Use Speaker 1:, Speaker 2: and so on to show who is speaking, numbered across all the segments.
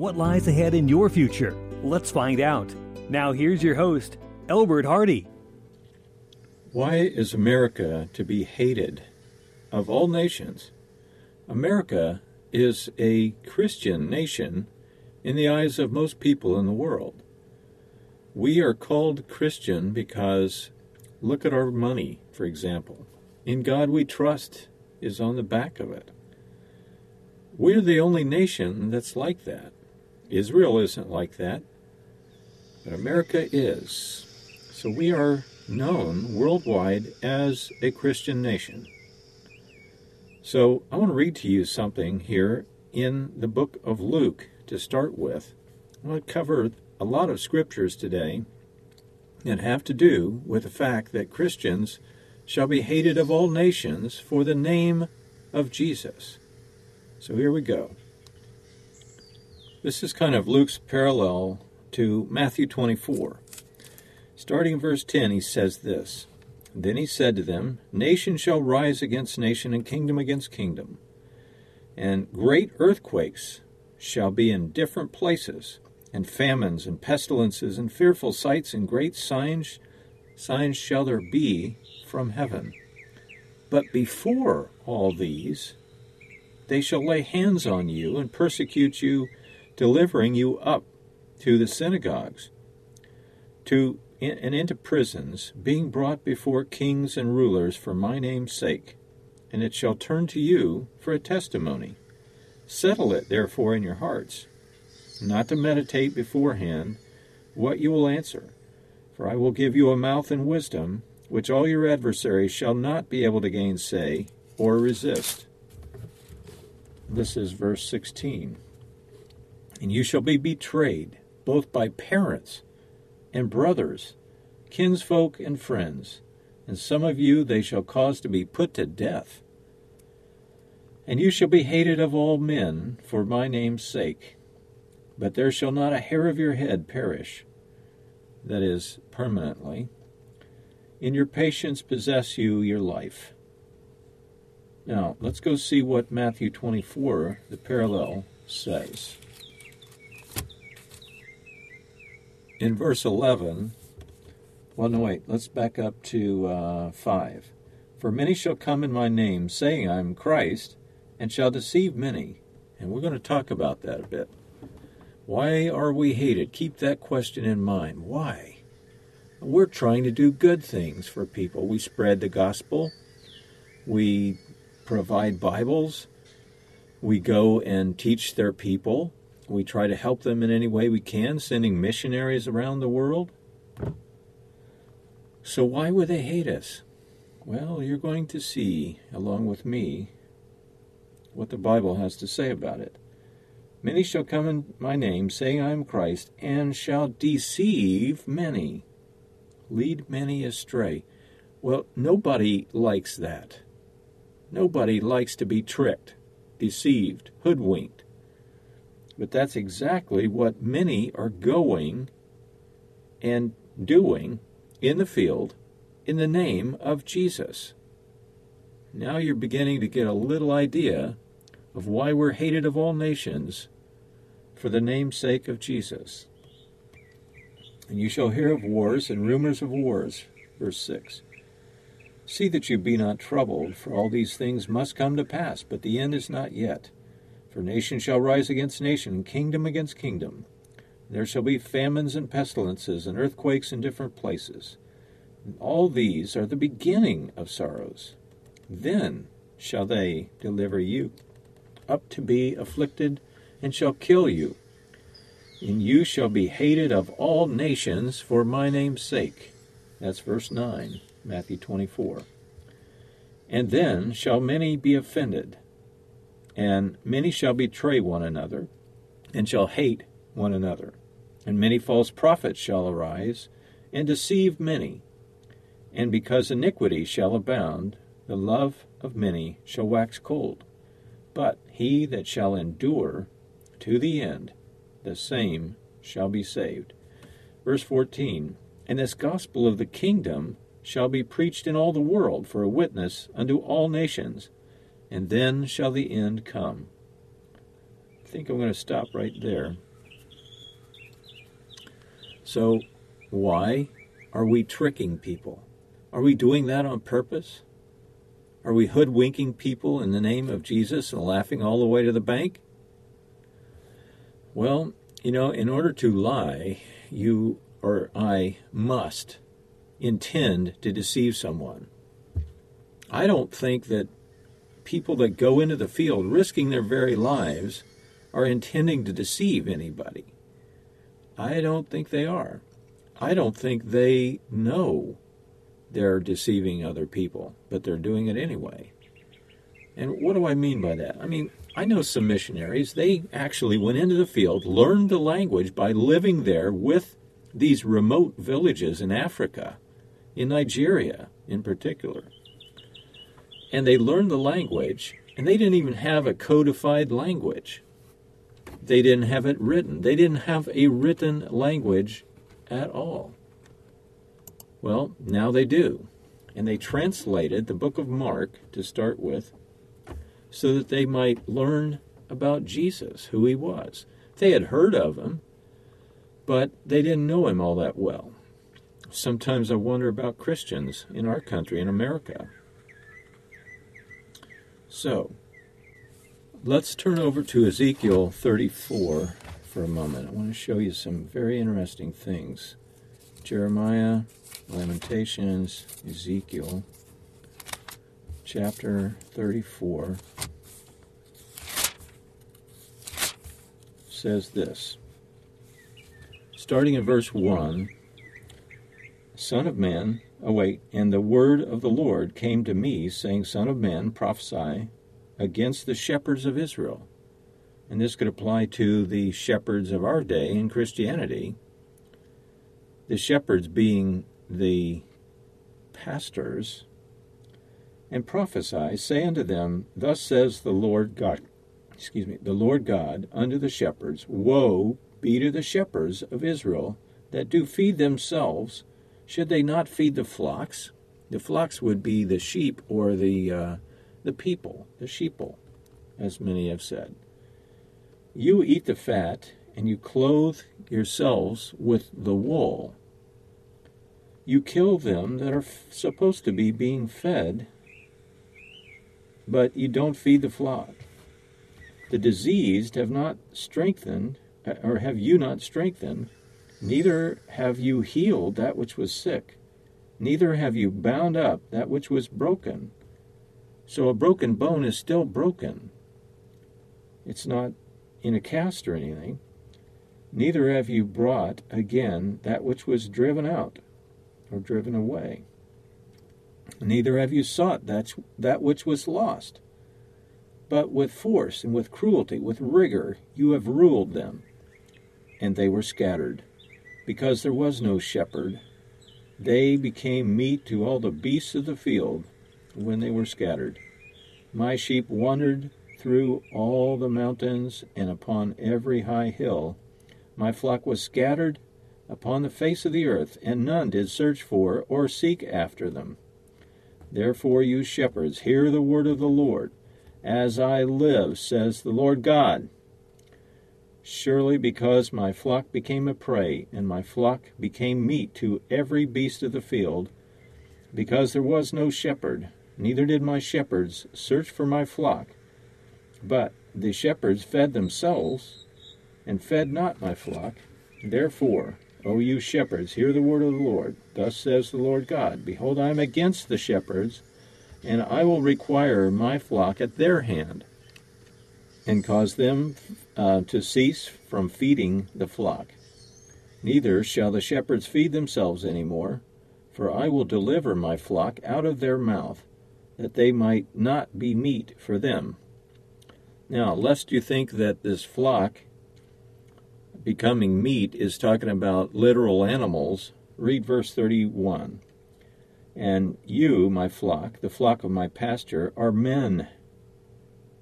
Speaker 1: What lies ahead in your future? Let's find out. Now, here's your host, Elbert Hardy.
Speaker 2: Why is America to be hated of all nations? America is a Christian nation in the eyes of most people in the world. We are called Christian because look at our money, for example. In God we trust is on the back of it. We're the only nation that's like that. Israel isn't like that, but America is. So we are known worldwide as a Christian nation. So I want to read to you something here in the book of Luke to start with. I want to cover a lot of scriptures today that have to do with the fact that Christians shall be hated of all nations for the name of Jesus. So here we go. This is kind of Luke's parallel to Matthew 24. Starting in verse 10, he says this Then he said to them, Nation shall rise against nation, and kingdom against kingdom. And great earthquakes shall be in different places, and famines, and pestilences, and fearful sights, and great signs, signs shall there be from heaven. But before all these, they shall lay hands on you and persecute you delivering you up to the synagogues, to and into prisons, being brought before kings and rulers for my name's sake. And it shall turn to you for a testimony. Settle it, therefore, in your hearts, not to meditate beforehand what you will answer. For I will give you a mouth and wisdom, which all your adversaries shall not be able to gainsay or resist. This is verse 16 and you shall be betrayed both by parents and brothers, kinsfolk and friends, and some of you they shall cause to be put to death. And you shall be hated of all men for my name's sake. But there shall not a hair of your head perish, that is, permanently. In your patience possess you your life. Now, let's go see what Matthew 24, the parallel, says. In verse 11, well, no, wait, let's back up to uh, 5. For many shall come in my name, saying, I am Christ, and shall deceive many. And we're going to talk about that a bit. Why are we hated? Keep that question in mind. Why? We're trying to do good things for people. We spread the gospel, we provide Bibles, we go and teach their people, we try to help them in any way we can, sending missionaries around the world. So, why would they hate us? Well, you're going to see, along with me, what the Bible has to say about it. Many shall come in my name, saying, I am Christ, and shall deceive many, lead many astray. Well, nobody likes that. Nobody likes to be tricked, deceived, hoodwinked. But that's exactly what many are going and doing in the field in the name of Jesus. Now you're beginning to get a little idea of why we're hated of all nations for the name's sake of Jesus. And you shall hear of wars and rumors of wars. Verse 6. See that you be not troubled, for all these things must come to pass, but the end is not yet. For nation shall rise against nation, and kingdom against kingdom. There shall be famines and pestilences and earthquakes in different places. And all these are the beginning of sorrows. Then shall they deliver you up to be afflicted, and shall kill you. And you shall be hated of all nations for my name's sake. That's verse 9, Matthew 24. And then shall many be offended and many shall betray one another, and shall hate one another. And many false prophets shall arise, and deceive many. And because iniquity shall abound, the love of many shall wax cold. But he that shall endure to the end, the same shall be saved. Verse 14 And this gospel of the kingdom shall be preached in all the world for a witness unto all nations and then shall the end come. I think I'm going to stop right there So, why are we tricking people? Are we doing that on purpose? Are we hoodwinking people in the name of Jesus and laughing all the way to the bank? Well, you know, in order to lie, you or I must intend to deceive someone. I don't think that people that go into the field risking their very lives are intending to deceive anybody. I don't think they are. I don't think they know they're deceiving other people, but they're doing it anyway. And what do I mean by that? I mean, I know some missionaries, they actually went into the field, learned the language by living there with these remote villages in Africa, in Nigeria in particular. And they learned the language, and they didn't even have a codified language. They didn't have it written. They didn't have a written language at all. Well, now they do. And they translated the book of Mark to start with so that they might learn about Jesus, who he was. They had heard of him, but they didn't know him all that well. Sometimes I wonder about Christians in our country, in America. So, let's turn over to Ezekiel 34 for a moment. I want to show you some very interesting things. Jeremiah, Lamentations, Ezekiel, chapter 34 says this. Starting in verse 1 Son of man, oh wait, and the word of the Lord came to me, saying, Son of man, prophesy against the shepherds of Israel. And this could apply to the shepherds of our day in Christianity. The shepherds being the pastors and prophesy, say unto them, Thus says the Lord God, excuse me, the Lord God unto the shepherds, Woe be to the shepherds of Israel that do feed themselves. Should they not feed the flocks? The flocks would be the sheep or the uh, the people, the sheeple, as many have said. You eat the fat, and you clothe yourselves with the wool. You kill them that are f- supposed to be being fed, but you don't feed the flock. The diseased have not strengthened, uh, or have you not strengthened, neither have you healed that which was sick, neither have you bound up that which was broken. So a broken bone is still broken. It's not in a cast or anything. Neither have you brought again that which was driven out or driven away. Neither have you sought that, that which was lost. But with force and with cruelty, with rigor, you have ruled them. And they were scattered. Because there was no shepherd, they became meat to all the beasts of the field when they were scattered. My sheep wandered through all the mountains and upon every high hill. My flock was scattered upon the face of the earth, and none did search for or seek after them. Therefore, you shepherds, hear the word of the Lord. As I live, says the Lord God. Surely because my flock became a prey, and my flock became meat to every beast of the field, because there was no shepherd, neither did my shepherds search for my flock, but the shepherds fed themselves, and fed not my flock. Therefore, O you shepherds, hear the word of the Lord. Thus says the Lord God Behold, I am against the shepherds, and I will require my flock at their hand, and cause them uh, to cease from feeding the flock. Neither shall the shepherds feed themselves any more, for I will deliver my flock out of their mouth, that they might not be meat for them. Now, lest you think that this flock becoming meat is talking about literal animals, read verse 31. And you, my flock, the flock of my pasture, are men,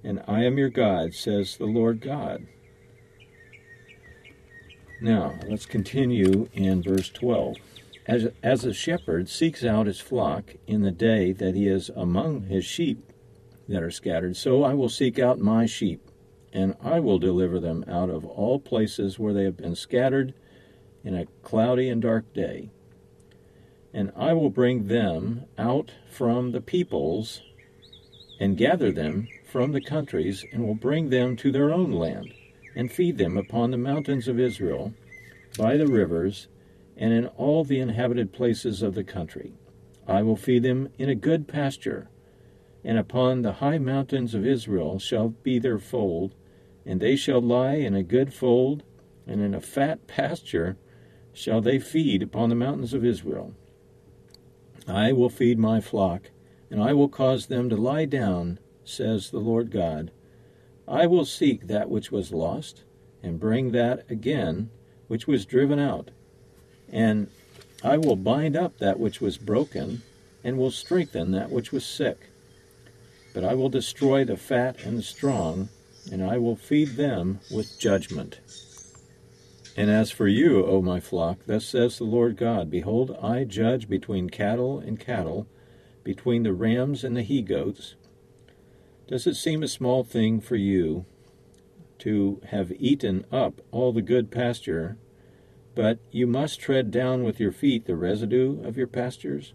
Speaker 2: and I am your God, says the Lord God. Now, let's continue in verse 12. As, as a shepherd seeks out his flock in the day that he is among his sheep that are scattered, so I will seek out my sheep and I will deliver them out of all places where they have been scattered, in a cloudy and dark day. And I will bring them out from the peoples and gather them from the countries, and will bring them to their own land, and feed them upon the mountains of Israel, by the rivers, and in all the inhabited places of the country. I will feed them in a good pasture, and upon the high mountains of Israel shall be their fold, and they shall lie in a good fold, and in a fat pasture shall they feed upon the mountains of Israel. I will feed my flock, and I will cause them to lie down, says the Lord God. I will seek that which was lost, and bring that again which was driven out. And I will bind up that which was broken, and will strengthen that which was sick. But I will destroy the fat and the strong, and I will feed them with judgment. And as for you, O my flock, thus says the Lord God Behold, I judge between cattle and cattle, between the rams and the he goats. Does it seem a small thing for you to have eaten up all the good pasture, but you must tread down with your feet the residue of your pastures?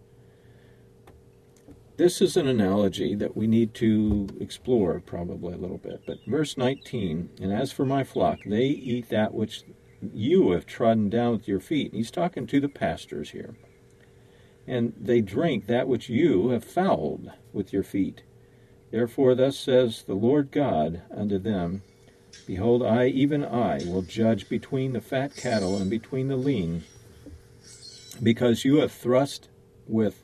Speaker 2: This is an analogy that we need to explore probably a little bit. But verse 19, and as for my flock, they eat that which you have trodden down with your feet. He's talking to the pastors here. And they drink that which you have fouled with your feet. Therefore, thus says the Lord God unto them Behold, I, even I, will judge between the fat cattle and between the lean, because you have thrust with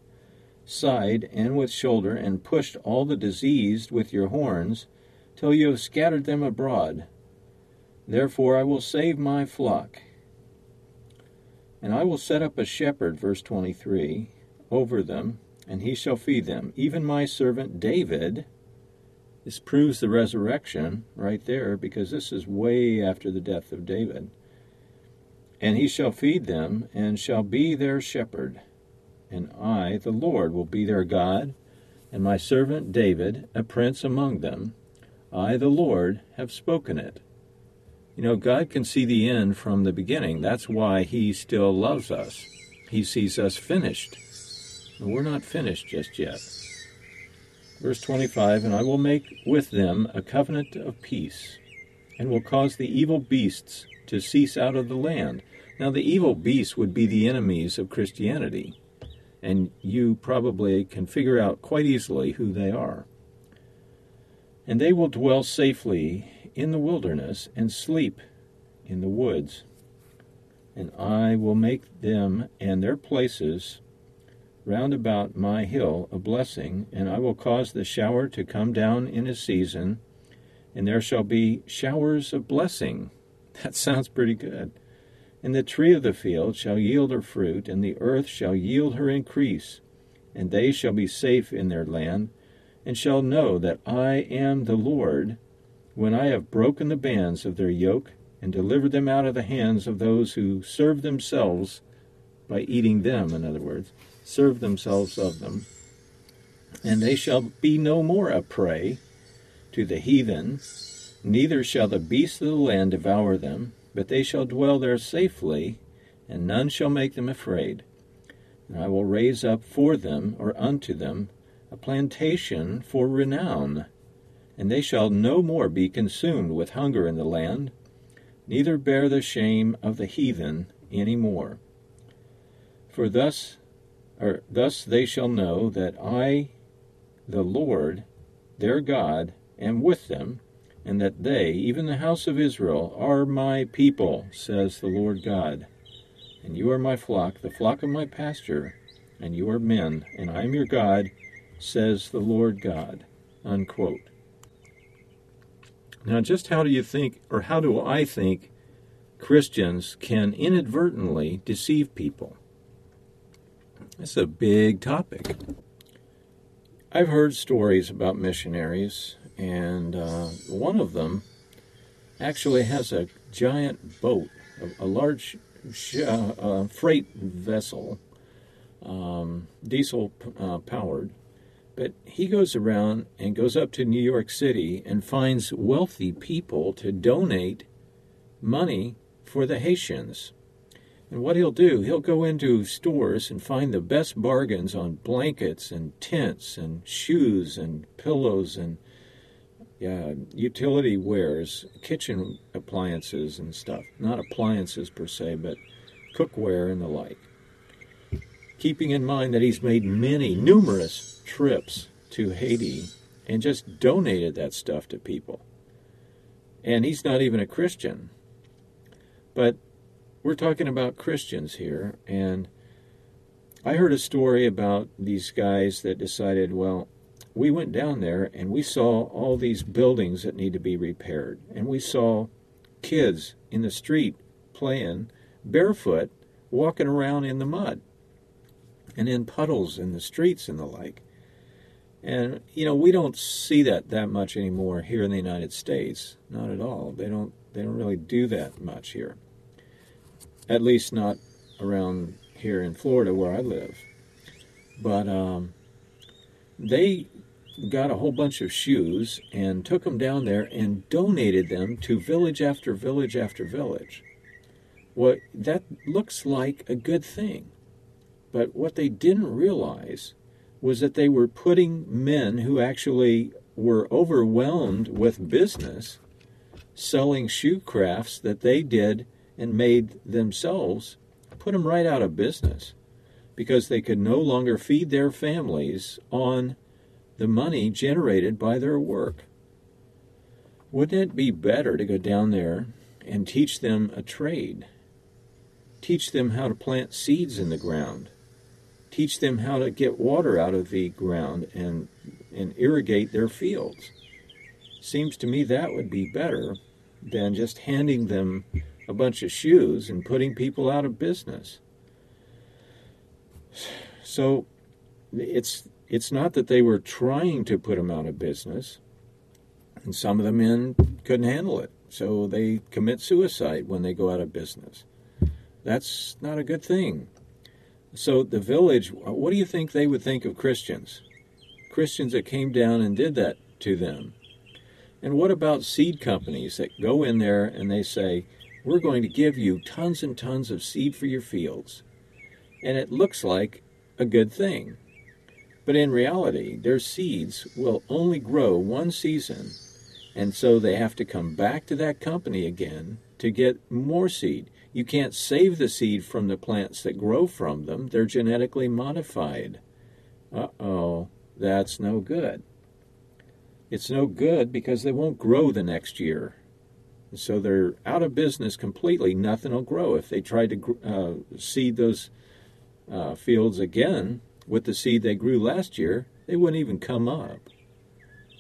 Speaker 2: side and with shoulder, and pushed all the diseased with your horns, till you have scattered them abroad. Therefore I will save my flock. And I will set up a shepherd, verse 23, over them, and he shall feed them. Even my servant David. This proves the resurrection right there, because this is way after the death of David. And he shall feed them, and shall be their shepherd. And I, the Lord, will be their God, and my servant David, a prince among them. I, the Lord, have spoken it. You know, God can see the end from the beginning. That's why He still loves us. He sees us finished. we're not finished just yet. Verse 25 And I will make with them a covenant of peace, and will cause the evil beasts to cease out of the land. Now, the evil beasts would be the enemies of Christianity, and you probably can figure out quite easily who they are. And they will dwell safely in the wilderness and sleep in the woods. And I will make them and their places round about my hill a blessing, and I will cause the shower to come down in a season, and there shall be showers of blessing. That sounds pretty good. And the tree of the field shall yield her fruit, and the earth shall yield her increase, and they shall be safe in their land, and shall know that I am the Lord when I have broken the bands of their yoke and delivered them out of the hands of those who serve themselves by eating them, in other words, serve themselves of them. And they shall be no more a prey to the heathen, neither shall the beasts of the land devour them, but they shall dwell there safely, and none shall make them afraid. And I will raise up for them, or unto them, a plantation for renown and they shall no more be consumed with hunger in the land, neither bear the shame of the heathen any more. For thus, or thus they shall know that I, the Lord, their God, am with them, and that they, even the house of Israel, are my people, says the Lord God. And you are my flock, the flock of my pasture, and you are men, and I am your God, says the Lord God. Unquote. Now, just how do you think, or how do I think, Christians can inadvertently deceive people? It's a big topic. I've heard stories about missionaries, and uh, one of them actually has a giant boat, a, a large sh- uh, uh, freight vessel, um, diesel uh, powered, but he goes around and goes up to New York City and finds wealthy people to donate money for the Haitians. And what he'll do, he'll go into stores and find the best bargains on blankets and tents and shoes and pillows and yeah, utility wares, kitchen appliances and stuff. Not appliances per se, but cookware and the like. Keeping in mind that he's made many, numerous trips to Haiti and just donated that stuff to people. And he's not even a Christian. But we're talking about Christians here, and I heard a story about these guys that decided, well, we went down there and we saw all these buildings that need to be repaired, and we saw kids in the street playing barefoot, walking around in the mud and in puddles in the streets and the like. And you know, we don't see that that much anymore here in the United States. Not at all. They don't they don't really do that much here at least not around here in Florida where I live. But um, they got a whole bunch of shoes and took them down there and donated them to village after village after village. What that looks like a good thing. But what they didn't realize was that they were putting men who actually were overwhelmed with business selling shoe crafts that they did and made themselves put them right out of business because they could no longer feed their families on the money generated by their work. Wouldn't it be better to go down there and teach them a trade? Teach them how to plant seeds in the ground. Teach them how to get water out of the ground and, and irrigate their fields. Seems to me that would be better than just handing them a bunch of shoes and putting people out of business. So it's it's not that they were trying to put them out of business, and some of the men couldn't handle it, so they commit suicide when they go out of business. That's not a good thing. So the village, what do you think they would think of Christians? Christians that came down and did that to them. And what about seed companies that go in there and they say, we're going to give you tons and tons of seed for your fields. And it looks like a good thing. But in reality, their seeds will only grow one season, and so they have to come back to that company again to get more seed. You can't save the seed from the plants that grow from them, they're genetically modified. Uh oh, that's no good. It's no good because they won't grow the next year. So they're out of business completely. Nothing will grow. If they tried to uh, seed those uh, fields again with the seed they grew last year, they wouldn't even come up.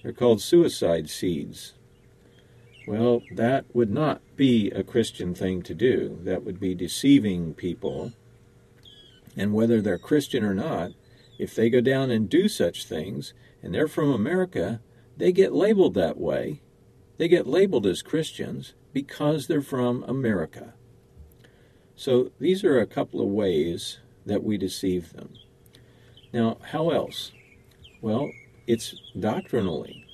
Speaker 2: They're called suicide seeds. Well, that would not be a Christian thing to do. That would be deceiving people. And whether they're Christian or not, if they go down and do such things, and they're from America, they get labeled that way they get labeled as Christians because they're from America. So these are a couple of ways that we deceive them. Now, how else? Well, it's doctrinally.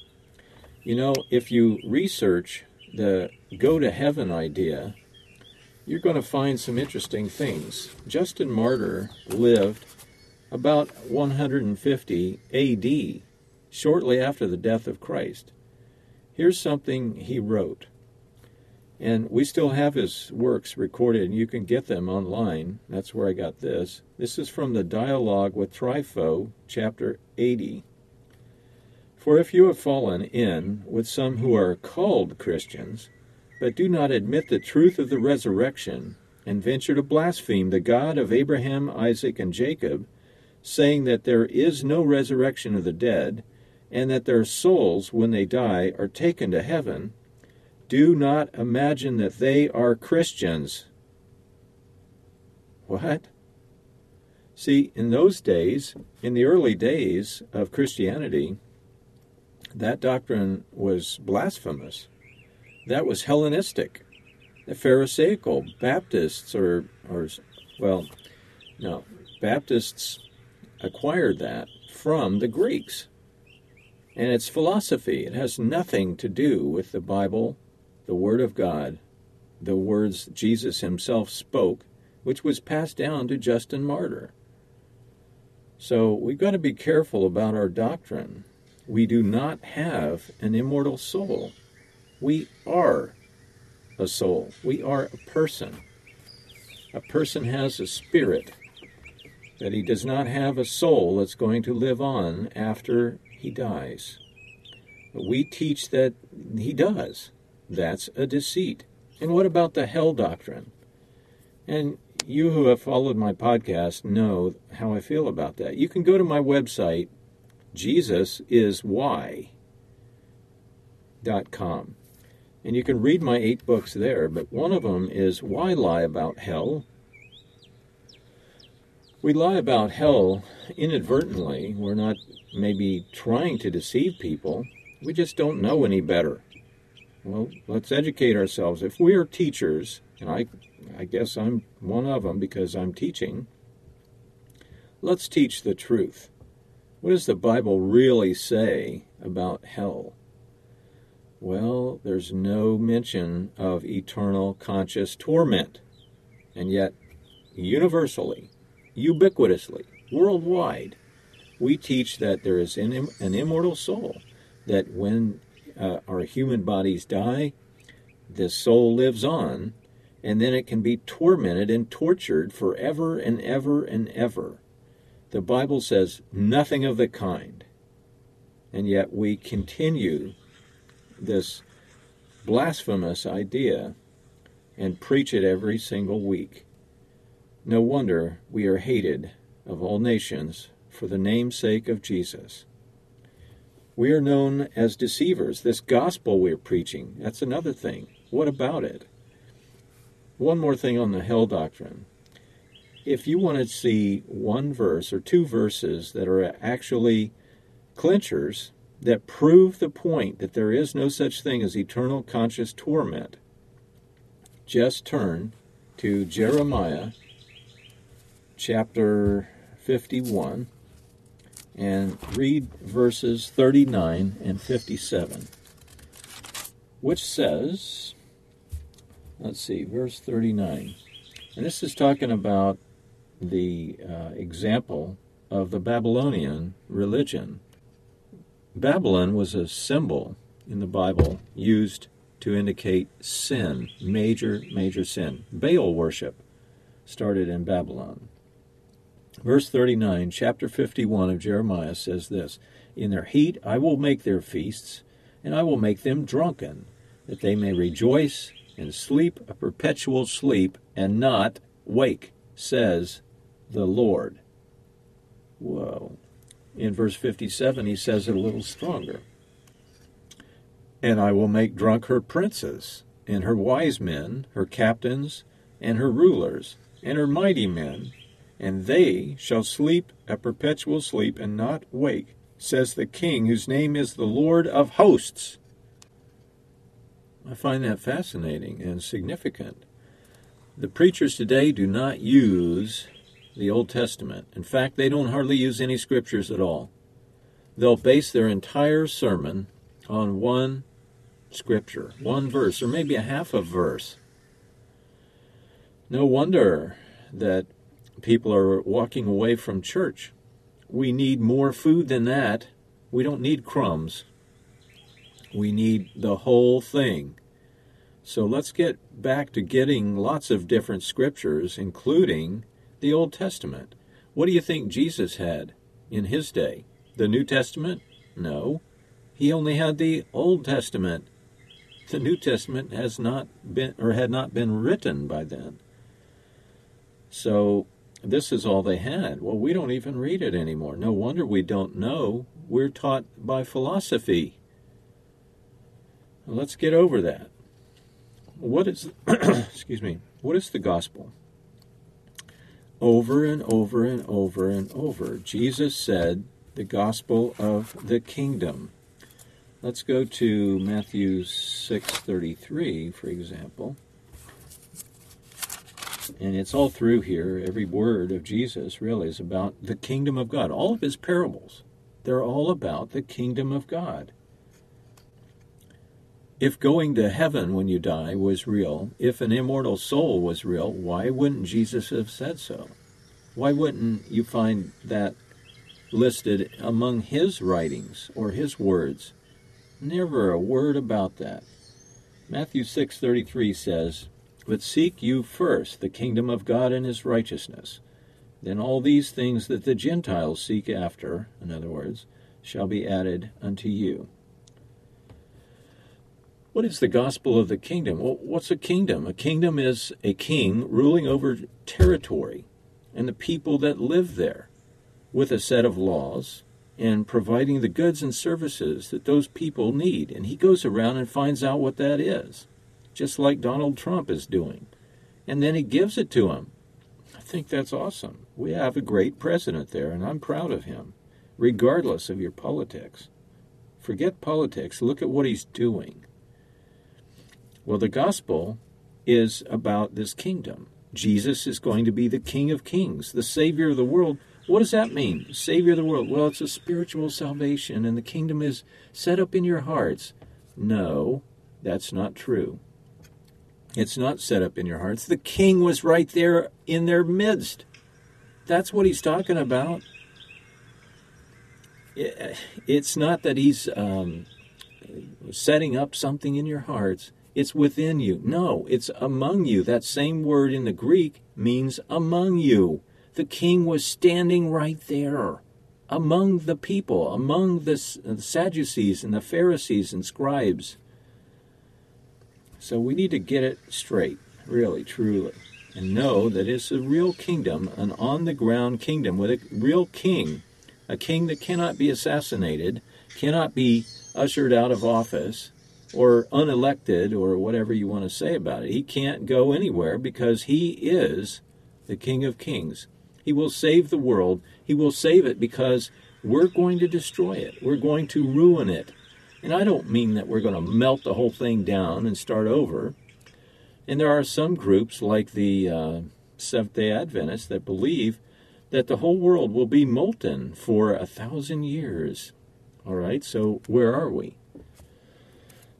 Speaker 2: You know, if you research the go to heaven idea, you're going to find some interesting things. Justin Martyr lived about 150 AD, shortly after the death of Christ. Here's something he wrote. And we still have his works recorded, and you can get them online. That's where I got this. This is from the Dialogue with Trypho, chapter 80. For if you have fallen in with some who are called Christians, but do not admit the truth of the resurrection, and venture to blaspheme the God of Abraham, Isaac, and Jacob, saying that there is no resurrection of the dead, and that their souls, when they die, are taken to heaven, do not imagine that they are Christians. What? See, in those days, in the early days of Christianity, that doctrine was blasphemous. That was Hellenistic, the Pharisaical. Baptists, or, or well, no, Baptists acquired that from the Greeks and it's philosophy. It has nothing to do with the Bible, the Word of God, the words Jesus himself spoke which was passed down to Justin Martyr. So we've got to be careful about our doctrine. We do not have an immortal soul. We are a soul. We are a person. A person has a spirit, that he does not have a soul that's going to live on after he dies. We teach that he does. That's a deceit. And what about the hell doctrine? And you who have followed my podcast know how I feel about that. You can go to my website, jesusiswhy.com, and you can read my eight books there, but one of them is Why Lie About Hell? We lie about hell inadvertently. We're not maybe trying to deceive people, we just don't know any better. Well, let's educate ourselves. If we are teachers, and I, I guess I'm one of them because I'm teaching, let's teach the truth. What does the Bible really say about hell? Well, there's no mention of eternal conscious torment. And yet, universally, ubiquitously, worldwide, we teach that there is an, an immortal soul, that when uh, our human bodies die, the soul lives on, and then it can be tormented and tortured forever and ever and ever. The Bible says nothing of the kind. And yet we continue this blasphemous idea and preach it every single week. No wonder we are hated of all nations for the namesake of Jesus. We are known as deceivers. This gospel we're preaching, that's another thing. What about it? One more thing on the hell doctrine. If you want to see one verse or two verses that are actually clinchers that prove the point that there is no such thing as eternal conscious torment, just turn to Jeremiah chapter 51 and read verses 39 and 57, which says, let's see, verse 39. And this is talking about the uh, example of the Babylonian religion. Babylon was a symbol in the Bible used to indicate sin, major, major sin. Baal worship started in Babylon. Verse 39, chapter 51 of Jeremiah says this In their heat I will make their feasts, and I will make them drunken, that they may rejoice and sleep a perpetual sleep and not wake, says the Lord. Whoa. In verse 57, he says it a little stronger. And I will make drunk her princes, and her wise men, her captains, and her rulers, and her mighty men, and they shall sleep a perpetual sleep and not wake, says the King, whose name is the Lord of hosts. I find that fascinating and significant. The preachers today do not use the Old Testament. In fact, they don't hardly use any scriptures at all. They'll base their entire sermon on one scripture, one verse, or maybe a half a verse. No wonder that people are walking away from church. We need more food than that. We don't need crumbs. We need the whole thing. So let's get back to getting lots of different scriptures, including the Old Testament. What do you think Jesus had in his day? The New Testament? No. He only had the Old Testament. The New Testament has not been or had not been written by then. So this is all they had. Well, we don't even read it anymore. No wonder we don't know. We're taught by philosophy. let's get over that. What is, excuse me, what is the gospel? Over and over and over and over, Jesus said the gospel of the kingdom. Let's go to Matthew 6:33 for example. And it's all through here. Every word of Jesus really is about the kingdom of God. All of his parables, they're all about the kingdom of God. if going to heaven when you die was real, if an immortal soul was real, why wouldn't Jesus have said so? Why wouldn't you find that listed among his writings or his words? Never a word about that. Matthew 6:33 says, "But seek you first the kingdom of God and his righteousness, then all these things that the Gentiles seek after, in other words, shall be added unto you." What is the gospel of the kingdom? Well, what's a kingdom? A kingdom is a king ruling over territory and the people that live there with a set of laws and providing the goods and services that those people need. And he goes around and finds out what that is, just like Donald Trump is doing. And then he gives it to him. I think that's awesome. We have a great president there, and I'm proud of him, regardless of your politics. Forget politics, look at what he's doing. Well, the gospel is about this kingdom. Jesus is going to be the King of Kings, the Savior of the world. What does that mean? Savior of the world. Well, it's a spiritual salvation, and the kingdom is set up in your hearts. No, that's not true. It's not set up in your hearts. The king was right there in their midst. That's what he's talking about. It's not that he's um, setting up something in your hearts. It's within you. No, it's among you. That same word in the Greek means among you. The king was standing right there among the people, among the Sadducees and the Pharisees and scribes. So we need to get it straight, really, truly, and know that it's a real kingdom, an on the ground kingdom with a real king, a king that cannot be assassinated, cannot be ushered out of office, or unelected or whatever you want to say about it. He can't go anywhere because he is the King of Kings. He will save the world. He will save it because we're going to destroy it. We're going to ruin it. And I don't mean that we're going to melt the whole thing down and start over. And there are some groups like the uh, Seventh day Adventists that believe that the whole world will be molten for a thousand years. All right, so where are we?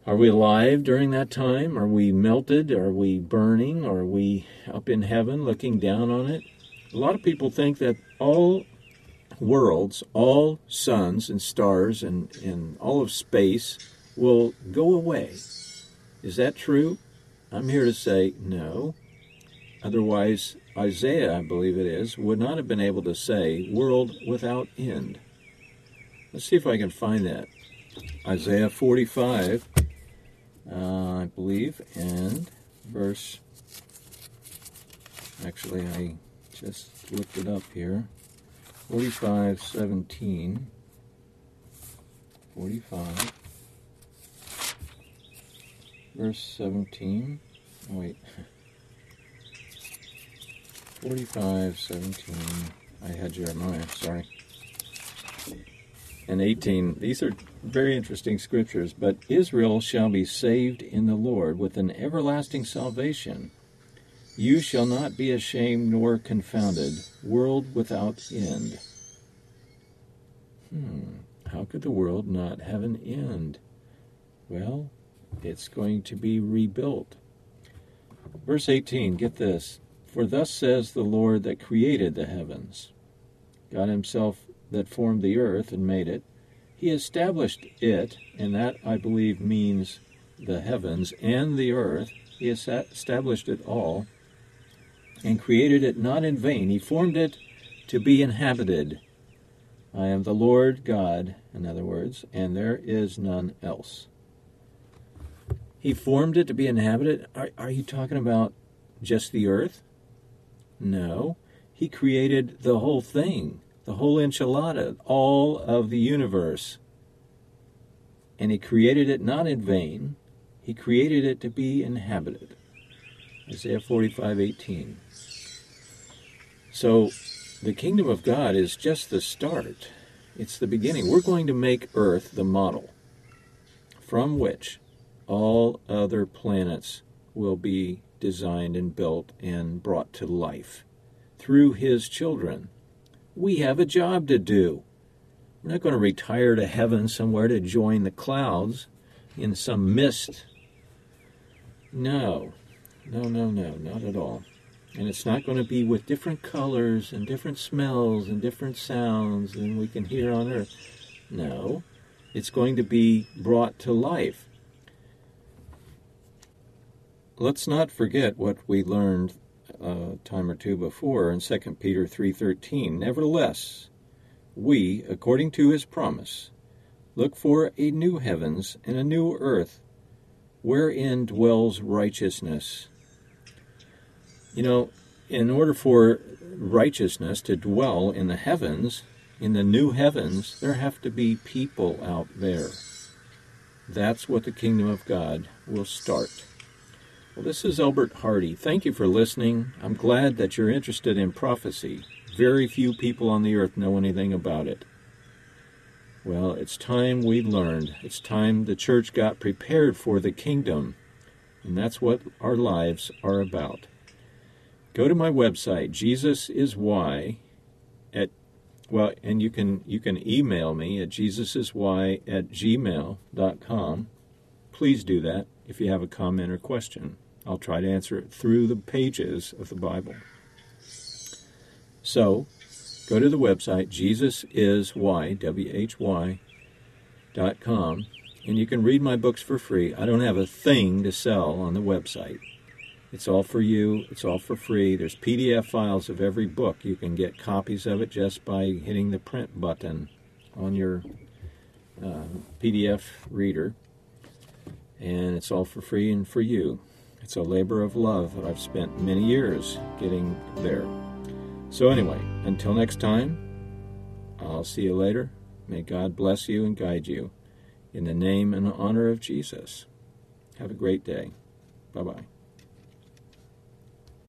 Speaker 2: Are we alive during that time? Are we melted? Are we burning? Are we up in heaven looking down on it? A lot of people think that all worlds, all suns and stars and, and all of space will go away. Is that true? I'm here to say no. Otherwise, Isaiah, I believe it is, would not have been able to say world without end. Let's see if I can find that. Isaiah 45 uh, I believe, and verse. Actually, I just looked it up here. 45 17. 45. Verse 17. Oh, wait. 45 17. I had Jeremiah, sorry and 18. These are very interesting scriptures. But Israel shall be saved in the Lord with an everlasting salvation. You shall not be ashamed nor confounded, world without end. Hmm, how could the world not have an end? Well, it's going to be rebuilt. Verse 18, get this. For thus says the Lord that created the heavens. God Himself that formed the earth and made it. He established it, and that I believe means the heavens and the earth. He established it all and created it not in vain. He formed it to be inhabited. I am the Lord God, in other words, and there is none else. He formed it to be inhabited. Are, are you talking about just the earth? No. He created the whole thing the whole enchilada, all of the universe. And he created it not in vain, he created it to be inhabited. Isaiah 45 18. So the kingdom of God is just the start, it's the beginning. We're going to make Earth the model from which all other planets will be designed and built and brought to life through his children we have a job to do. We're not going to retire to heaven somewhere to join the clouds. in some mist. No, no, no, no, not at all. And it's not going to be with different colors and different smells and different sounds than we can hear on earth. No, it's going to be brought to life. Let's not forget what we learned a time or two before in 2 Peter 3:13. Nevertheless, we, according to his promise, look for a new heavens and a new earth wherein dwells righteousness. You know, in order for righteousness to dwell in the heavens, in the new heavens, there have to be people out there. That's what the kingdom of God will start. Well, this is Elbert Hardy. Thank you for listening. I'm glad that you're interested in prophecy. Very few people on the earth know anything about it. Well, it's time we learned. It's time the church got prepared for the kingdom. And that's what our lives are about. Go to my website, Jesus is why, at well, and you can you can email me at jesusiswhy at gmail.com. Please do that if you have a comment or question. I'll try to answer it through the pages of the Bible. So, go to the website Jesus Is Why w h y dot com, and you can read my books for free. I don't have a thing to sell on the website. It's all for you. It's all for free. There's PDF files of every book. You can get copies of it just by hitting the print button on your uh, PDF reader. And it's all for free and for you. It's a labor of love that I've spent many years getting there. So, anyway, until next time, I'll see you later. May God bless you and guide you. In the name and honor of Jesus. Have a great day. Bye bye.